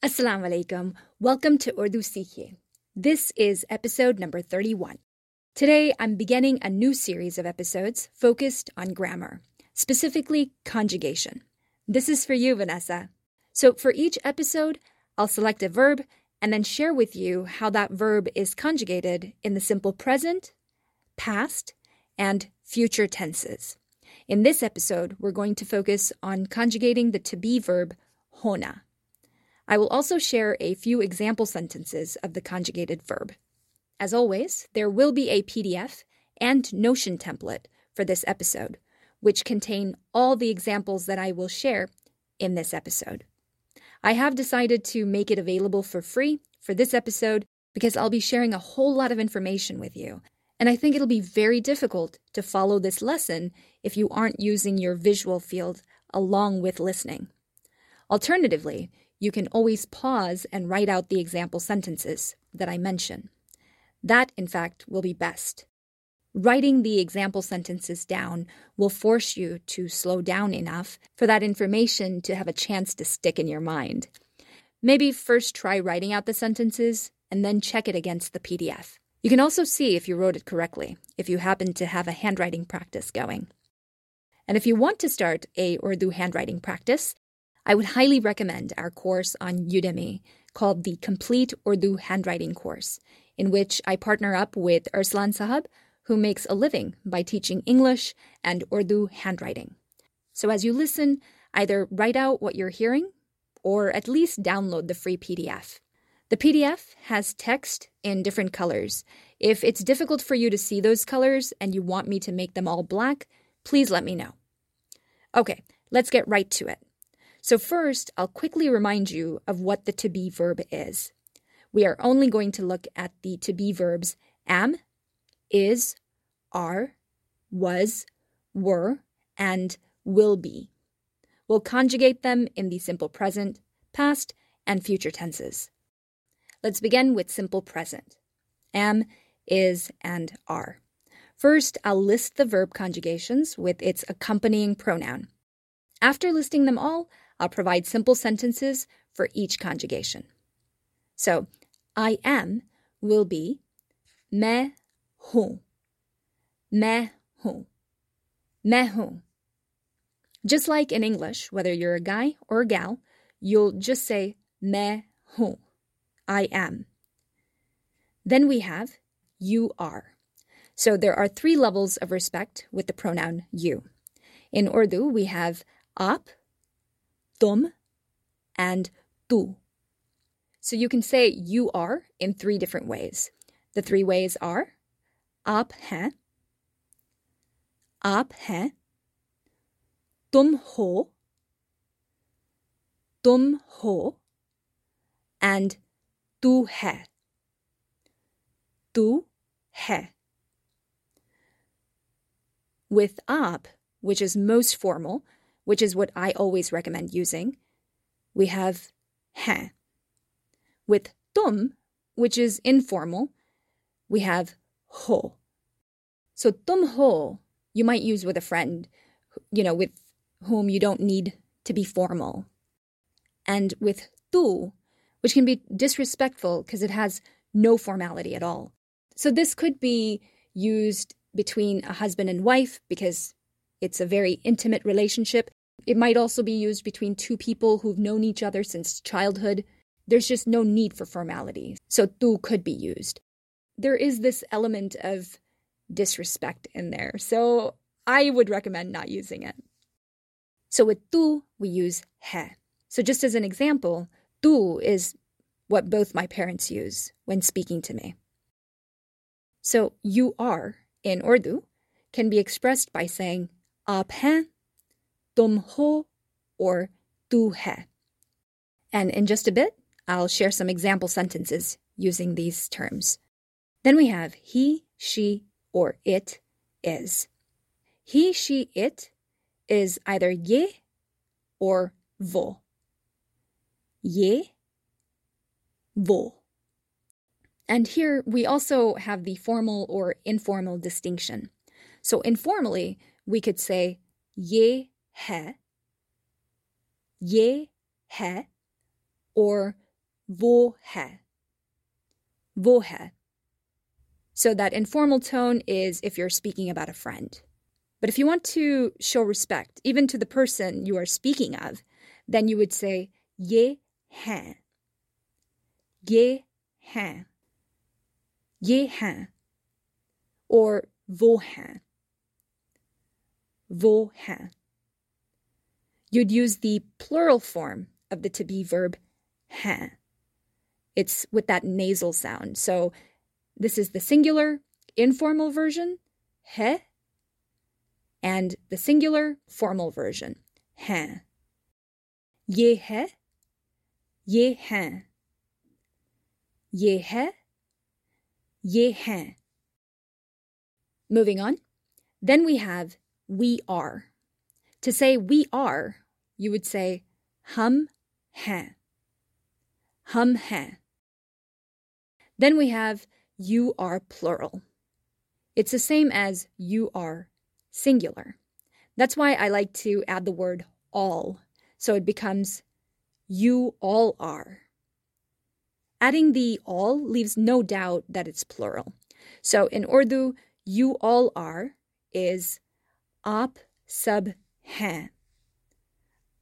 Assalamu alaikum. Welcome to Urdu Seekhiye. This is episode number 31. Today, I'm beginning a new series of episodes focused on grammar, specifically conjugation. This is for you, Vanessa. So, for each episode, I'll select a verb and then share with you how that verb is conjugated in the simple present, past, and future tenses. In this episode, we're going to focus on conjugating the to be verb hona. I will also share a few example sentences of the conjugated verb. As always, there will be a PDF and Notion template for this episode, which contain all the examples that I will share in this episode. I have decided to make it available for free for this episode because I'll be sharing a whole lot of information with you. And I think it'll be very difficult to follow this lesson if you aren't using your visual field along with listening. Alternatively, you can always pause and write out the example sentences that I mention. That, in fact, will be best. Writing the example sentences down will force you to slow down enough for that information to have a chance to stick in your mind. Maybe first try writing out the sentences and then check it against the PDF. You can also see if you wrote it correctly, if you happen to have a handwriting practice going. And if you want to start a Urdu handwriting practice, I would highly recommend our course on Udemy called the Complete Urdu Handwriting Course, in which I partner up with Urslan Sahab, who makes a living by teaching English and Urdu handwriting. So as you listen, either write out what you're hearing or at least download the free PDF. The PDF has text in different colors. If it's difficult for you to see those colors and you want me to make them all black, please let me know. Okay, let's get right to it. So, first, I'll quickly remind you of what the to be verb is. We are only going to look at the to be verbs am, is, are, was, were, and will be. We'll conjugate them in the simple present, past, and future tenses. Let's begin with simple present am, is, and are. First, I'll list the verb conjugations with its accompanying pronoun. After listing them all, I'll provide simple sentences for each conjugation. So, I am will be मैं हूं, मैं हूं, मैं हूं. Just like in English, whether you're a guy or a gal, you'll just say मैं हूं, I am. Then we have you are. So there are three levels of respect with the pronoun you. In Urdu, we have आप, tom and tú. So you can say you are in three different ways. The three ways are aap hain, aap hain, tum ho, tum ho, and tu hai, tu hai. With aap, which is most formal, which is what I always recommend using, we have hai. With tum, which is informal, we have ho. So tum ho, you might use with a friend, you know, with whom you don't need to be formal. And with tu, which can be disrespectful because it has no formality at all. So this could be used between a husband and wife because it's a very intimate relationship. It might also be used between two people who've known each other since childhood. There's just no need for formality. So tu could be used. There is this element of disrespect in there. So I would recommend not using it. So with tu, we use he. So just as an example, tu is what both my parents use when speaking to me. So you are in Urdu can be expressed by saying ah, aap hain ho or tu. And in just a bit, I'll share some example sentences using these terms. Then we have he, she, or it is. He, she, it is either ye or vo. Ye, vo. And here we also have the formal or informal distinction. So informally, we could say ye है ये है or वो है. वो है. So that informal tone is if you're speaking about a friend. But if you want to show respect, even to the person you are speaking of, then you would say ye हैं. Ye हैं. Ye हैं. Or वो हैं. Wo हैं. you'd use the plural form of the to be verb ha. It's with that nasal sound. So this is the singular informal version, he, and the singular formal version, ha. Ye he, ye ha. Ye he, ye ha. Moving on. Then we have we are. To say we are, you would say hum hain. Hum hain. Then we have you are plural. It's the same as you are singular. That's why I like to add the word all, so it becomes you all are. Adding the all leaves no doubt that it's plural. So in Urdu, you all are is aap sab हैं.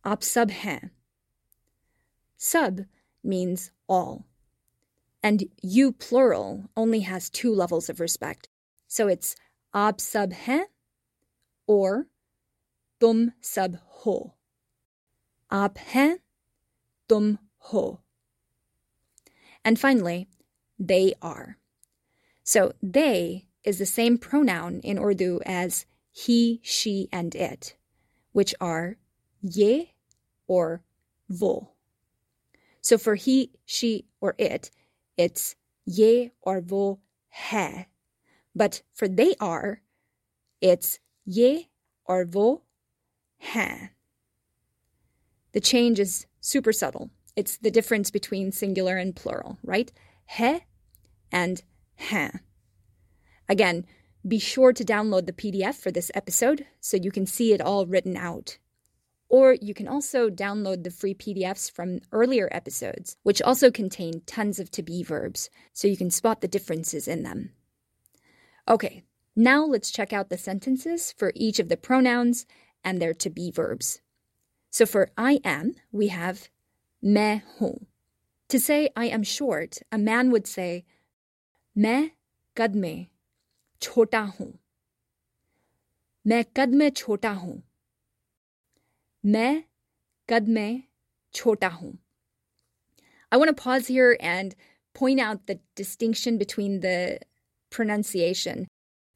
आप सब हैं. Sub means all. And you plural only has two levels of respect. So it's आप सब हैं or तुम सब हो. आप हैं, तुम हो. And finally, they are. So they is the same pronoun in Urdu as he, she, and it, which are ye or wo. So for he, she, or it, it's ye or wo he. But for they are, it's ye or wo he. The change is super subtle. It's the difference between singular and plural, right? He and he. Again, be sure to download the PDF for this episode so you can see it all written out. Or you can also download the free PDFs from earlier episodes, which also contain tons of to be verbs, so you can spot the differences in them. Okay, now let's check out the sentences for each of the pronouns and their to be verbs. So for I am, we have me hon. To say I am short, a man would say me gadme. छोटा हूं मैं कद में छोटा हूं मैं कद में छोटा हूं I want to pause here and point out the distinction between the pronunciation.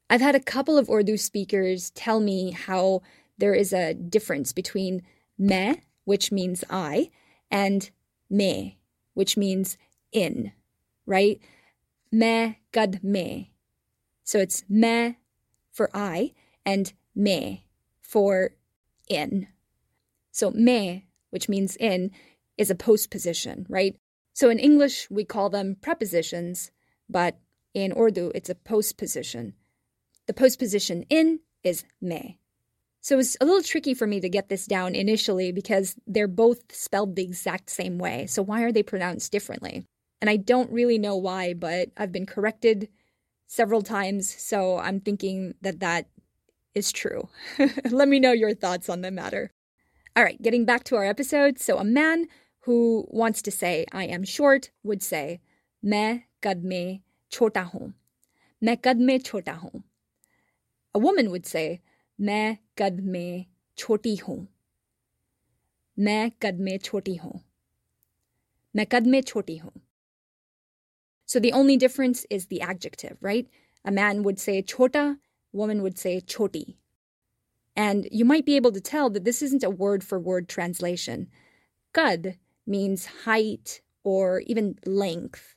I've had a couple of Urdu speakers tell me how there is a difference between me, which means I, and me, which means in, right? Me gad me. so it's me for I and me for in. So me, which means in, is a postposition, right? So in English, we call them prepositions, but in Urdu, it's a postposition. The postposition in is me. So it was a little tricky for me to get this down initially because they're both spelled the exact same way. So why are they pronounced differently? And I don't really know why, but I've been corrected several times, so I'm thinking that that is true. Let me know your thoughts on the matter. All right, getting back to our episode. So a man who wants to say I am short would say मैं कद में छोटा हूँ. मैं कद में छोटा हूँ. A woman would say मैं कद में छोटी हूँ मैं कद में छोटी हूँ मैं कद में छोटी हूँ so the only difference is the adjective, right? A man would say chota, woman would say choti. And you might be able to tell that this isn't a word for word translation. Kad means height or even length.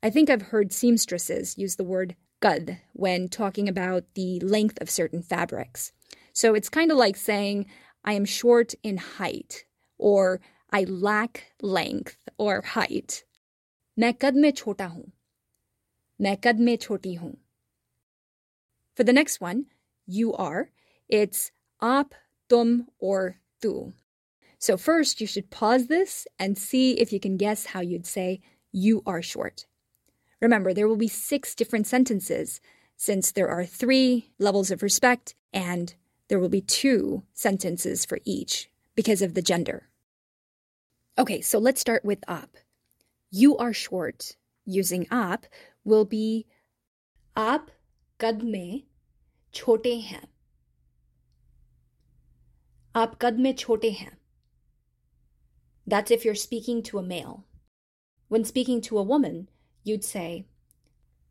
I think I've heard seamstresses use the word qad when talking about the length of certain fabrics. So it's kind of like saying, I am short in height, or I lack length or height. मैं कद में छोटा हूं मैं कद में छोटी हूं For the next one, you are, it's आप, तुम, or tu. So, first, you should pause this and see if you can guess how you'd say, You are short. Remember, there will be six different sentences since there are three levels of respect and there will be two sentences for each because of the gender. Okay, so let's start with up. You are short using up will be आप कद में छोटे हैं आप कद में छोटे हैं That's if you're speaking to a male. When speaking to a woman, you'd say,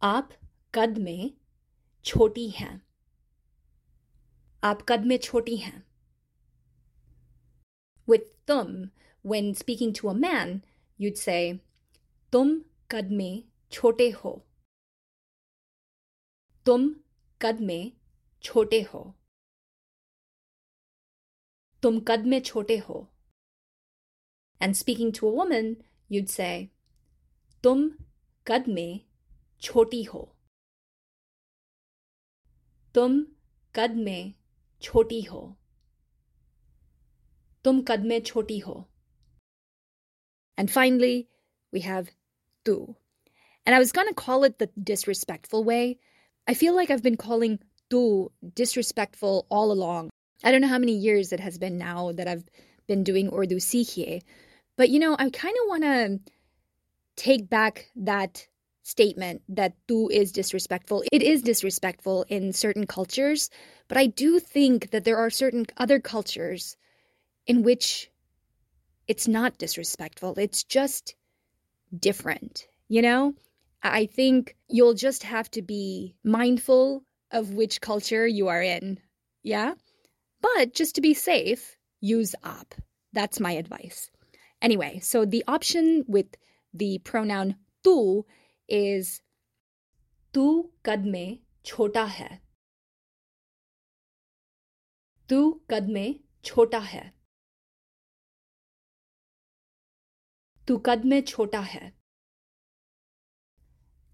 आप कद में छोटी हैं आप कद में छोटी हैं With तुम, when speaking to a man, you'd say, तुम कद में छोटे हो। तुम कद में छोटे हो। तुम कद में छोटे हो। And speaking to a woman you'd से तुम कद में छोटी हो। तुम कद में छोटी हो। तुम कद में छोटी हो। And finally we have tu. And I was going to call it the disrespectful way. I feel like I've been calling tu disrespectful all along. I don't know how many years it has been now that I've been doing Urdu Seekhiye. But you know, I kind of want to take back that statement that tu is disrespectful. It is disrespectful in certain cultures, but I do think that there are certain other cultures in which it's not disrespectful. It's just different, you know? I think you'll just have to be mindful of which culture you are in. Yeah? But just to be safe, use up. That's my advice. Anyway, so the option with the pronoun tu is tu kad mein chota hai. Tu kad mein chota hai. Tu kad mein chota hai.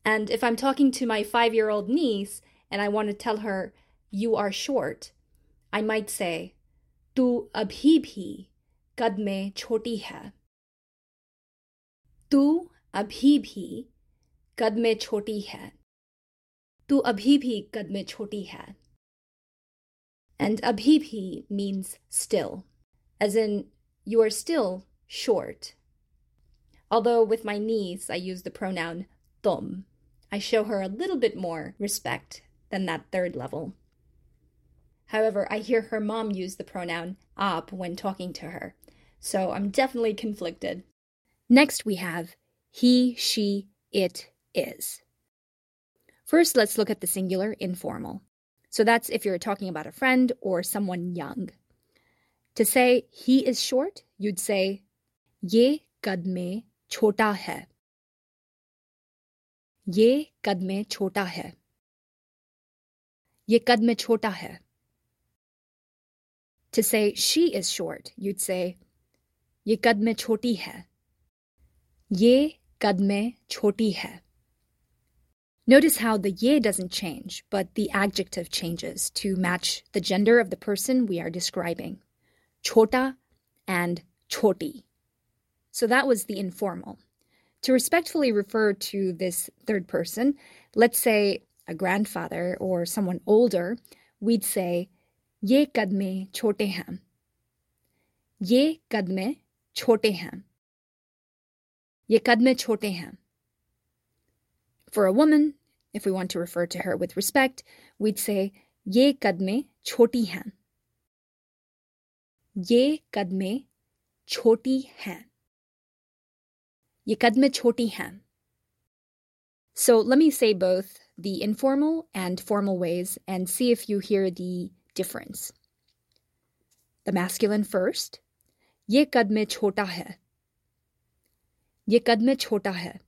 And if I'm talking to my five year old niece and I want to tell her, you are short, I might say, Tu abhi bhi kad mein choti hai. Tu abhi bhi kad mein choti hai. Tu abhi bhi kad mein choti hai. And abhi bhi means still, as in, you are still short. Although with my niece I use the pronoun tum, I show her a little bit more respect than that third level. However, I hear her mom use the pronoun ab when talking to her, so I'm definitely conflicted. Next, we have he, she, it is. First, let's look at the singular informal. So that's if you're talking about a friend or someone young. To say he is short, you'd say ye kad mein chota hai. Ye kad mein chota hai. Ye kad mein chota hai. To say she is short, you'd say ye kad mein choti hai. ये कद में छोटी है. Notice how the ye doesn't change, but the adjective changes to match the gender of the person we are describing. Chota and choti. So that was the informal. To respectfully refer to this third person, let's say a grandfather or someone older, we'd say, Ye kadme chote ham." Ye kadme chote ham. Ye kadme chote ham. For a woman, if we want to refer to her with respect, we'd say, Ye kadme choti hain. Ye kadme choti hain. ये कद में छोटी हैं. So let me say both the informal and formal ways and see if you hear the difference. The masculine first. ये कद में छोटा है. ये कद में छोटा है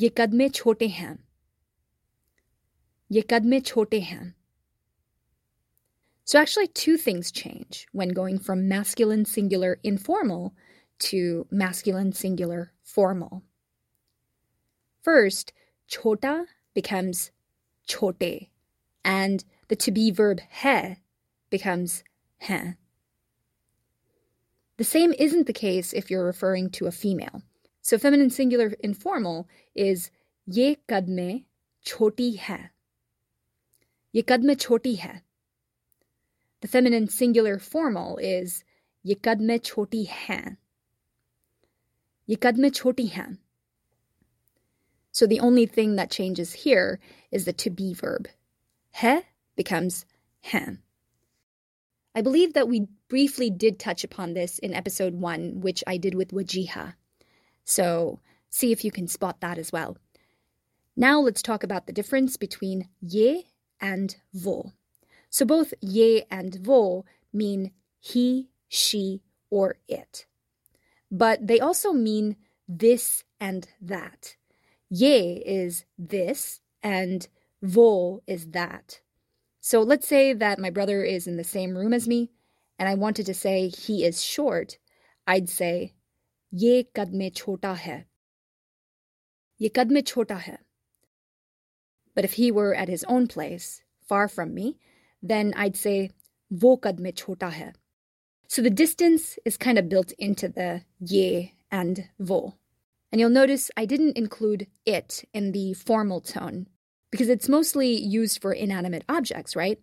ये कद में छोटे हैं ये कद में छोटे हैं So actually two things change when going from masculine singular informal to masculine singular formal. First, chota becomes chote and the to be verb he becomes he. The same isn't the case if you're referring to a female. So feminine singular informal is ye kadme choti hai. Ye kadme choti hai. The feminine singular formal is ye kadme choti choti hain. So the only thing that changes here is the to be verb. He becomes han. I believe that we briefly did touch upon this in episode one, which I did with wajiha. So see if you can spot that as well. Now let's talk about the difference between ye and vo. So both ye and vo mean he, she, or it. But they also mean this and that. Ye is this and vo is that. So let's say that my brother is in the same room as me and I wanted to say he is short. I'd say ye kad chota hai. Ye kad chota hai. But if he were at his own place, far from me, then I'd say wo kad chota hai. So the distance is kind of built into the ye and vo. And you'll notice I didn't include it in the formal tone because it's mostly used for inanimate objects, right?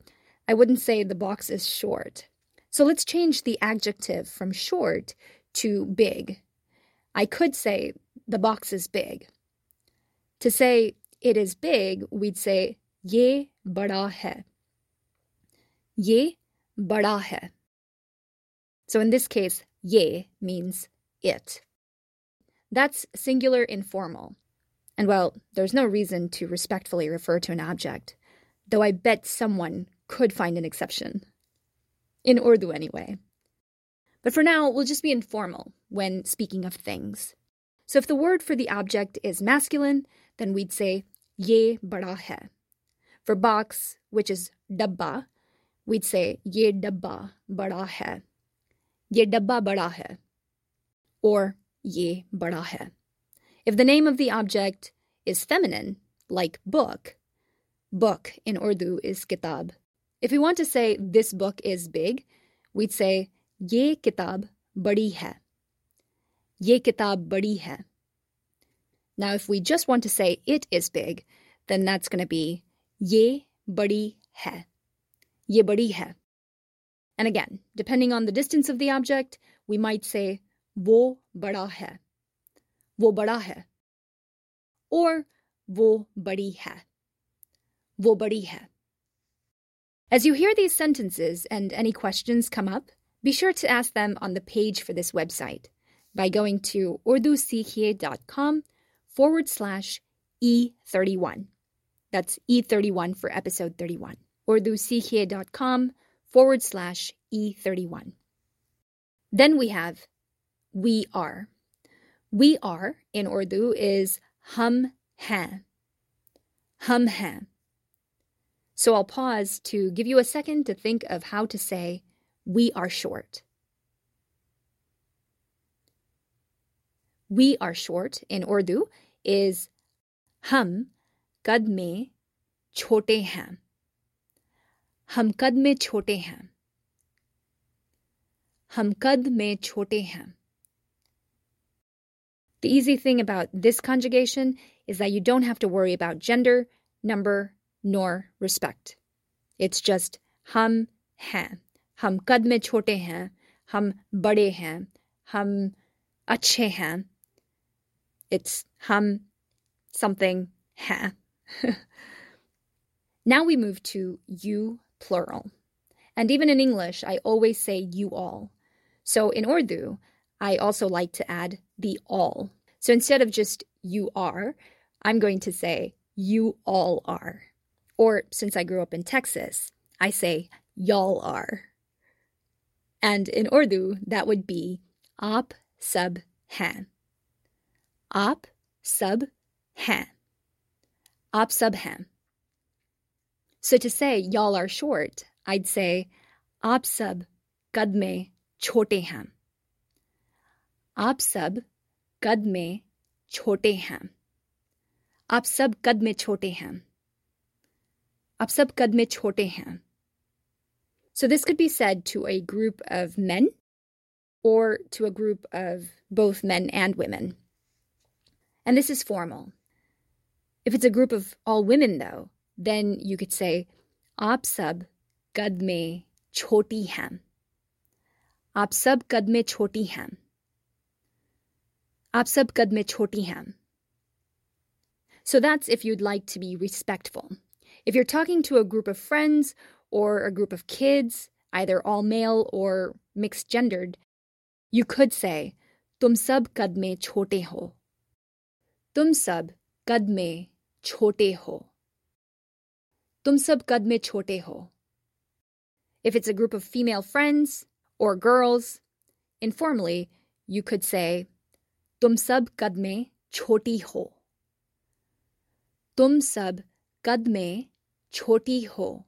I wouldn't say the box is short. So let's change the adjective from short to big. I could say the box is big. To say it is big, we'd say ye bada hai. Ye bada hai. So in this case, ye means it. That's singular informal. And well, there's no reason to respectfully refer to an object, though I bet someone could find an exception. In Urdu, anyway. But for now, we'll just be informal when speaking of things. So if the word for the object is masculine, then we'd say ye bada hai. For box, which is dabba, we'd say ye dabba bada hai. Ye dabba bada hai. Or ye bada hai. If the name of the object is feminine, like book, book in Urdu is kitab. If we want to say this book is big, we'd say ye kitab badi hai. Ye kitab badi hai. Now, if we just want to say it is big, then that's going to be ye badi hai. Ye badi hai. And again, depending on the distance of the object, we might say wo bada hai, wo bada hai, or wo badi hai, wo badi hai. As you hear these sentences and any questions come up, be sure to ask them on the page for this website by going to urdusikhiecom forward slash E31. That's E31 for episode 31. urdusikhiecom forward slash E31. Then we have we are. We are in Urdu is hum hain. Hum hain. So I'll pause to give you a second to think of how to say we are short. We are short in Urdu is hum kad mein chote hain. Hum kad mein chote hain. Hum kad mein chote hain. The easy thing about this conjugation is that you don't have to worry about gender, number, nor respect. It's just hum hain. Hum kad mein chote hain. Hum bade hain. Hum अच्छे hain. It's hum something hain. now we move to you plural. And even in English, I always say you all. So in Urdu, I also like to add the all. So instead of just you are, I'm going to say you all are. Or since I grew up in Texas, I say y'all are. And in Urdu, that would be op sub han. Op sub han. Op sub han. So to say y'all are short, I'd say op sub kadme chote han. आप सब कद में छोटे हैं आप सब कद में छोटे हैं आप सब कद में छोटे हैं So this could be said to a group of men or to a group of both men and women. And this is formal. If it's a group of all women, though, then you could say, Aap sab mein choti hain. Aap sab mein choti hain. Aap sab mein choti hain. So that's if you'd like to be respectful. If you're talking to a group of friends or a group of kids, either all male or mixed gendered, you could say, Tum sab kad chote ho. Tum sab kad chote ho. Tum sab kad mein chote ho. If it's a group of female friends or girls, informally, you could say, Tum sab kad mein choti ho. तुम सब कद में छोटी हो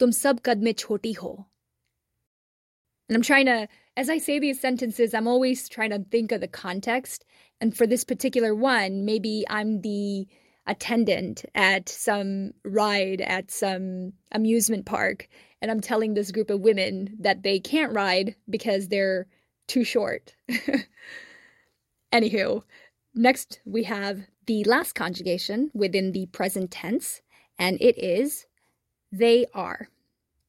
तुम सब कद में छोटी हो and I'm trying to, as I say these sentences, I'm always trying to think of the context. And for this particular one, maybe I'm the attendant at some ride at some amusement park, and I'm telling this group of women that they can't ride because they're too short. Anywho, next we have the last conjugation within the present tense, and it is they are.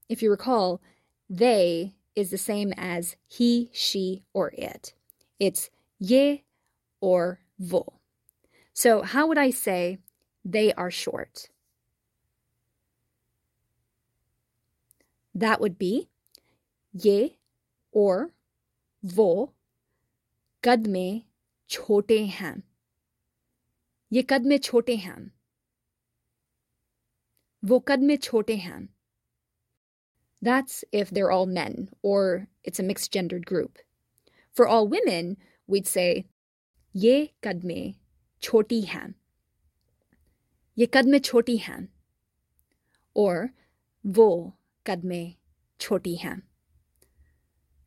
If you recall, they is the same as he, she, or it. It's ye or vo. So, how would I say they are short? That would be ye or vo कद में छोटे हैं ये कद में छोटे हैं वो कद में छोटे हैं that's if they're all men or it's a mixed gendered group. For all women, we'd say, Ye choti hai. Ye kadme choti hai. Or wo kadme choti hai.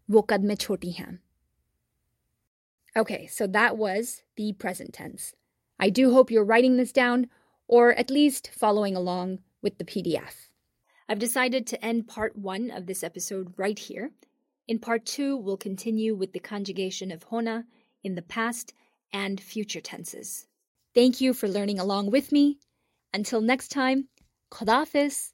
Wo kadme choti hai. Okay, so that was the present tense. I do hope you're writing this down or at least following along with the PDF. I've decided to end part one of this episode right here. In part two, we'll continue with the conjugation of hona in the past and future tenses. Thank you for learning along with me. Until next time, Khodafis.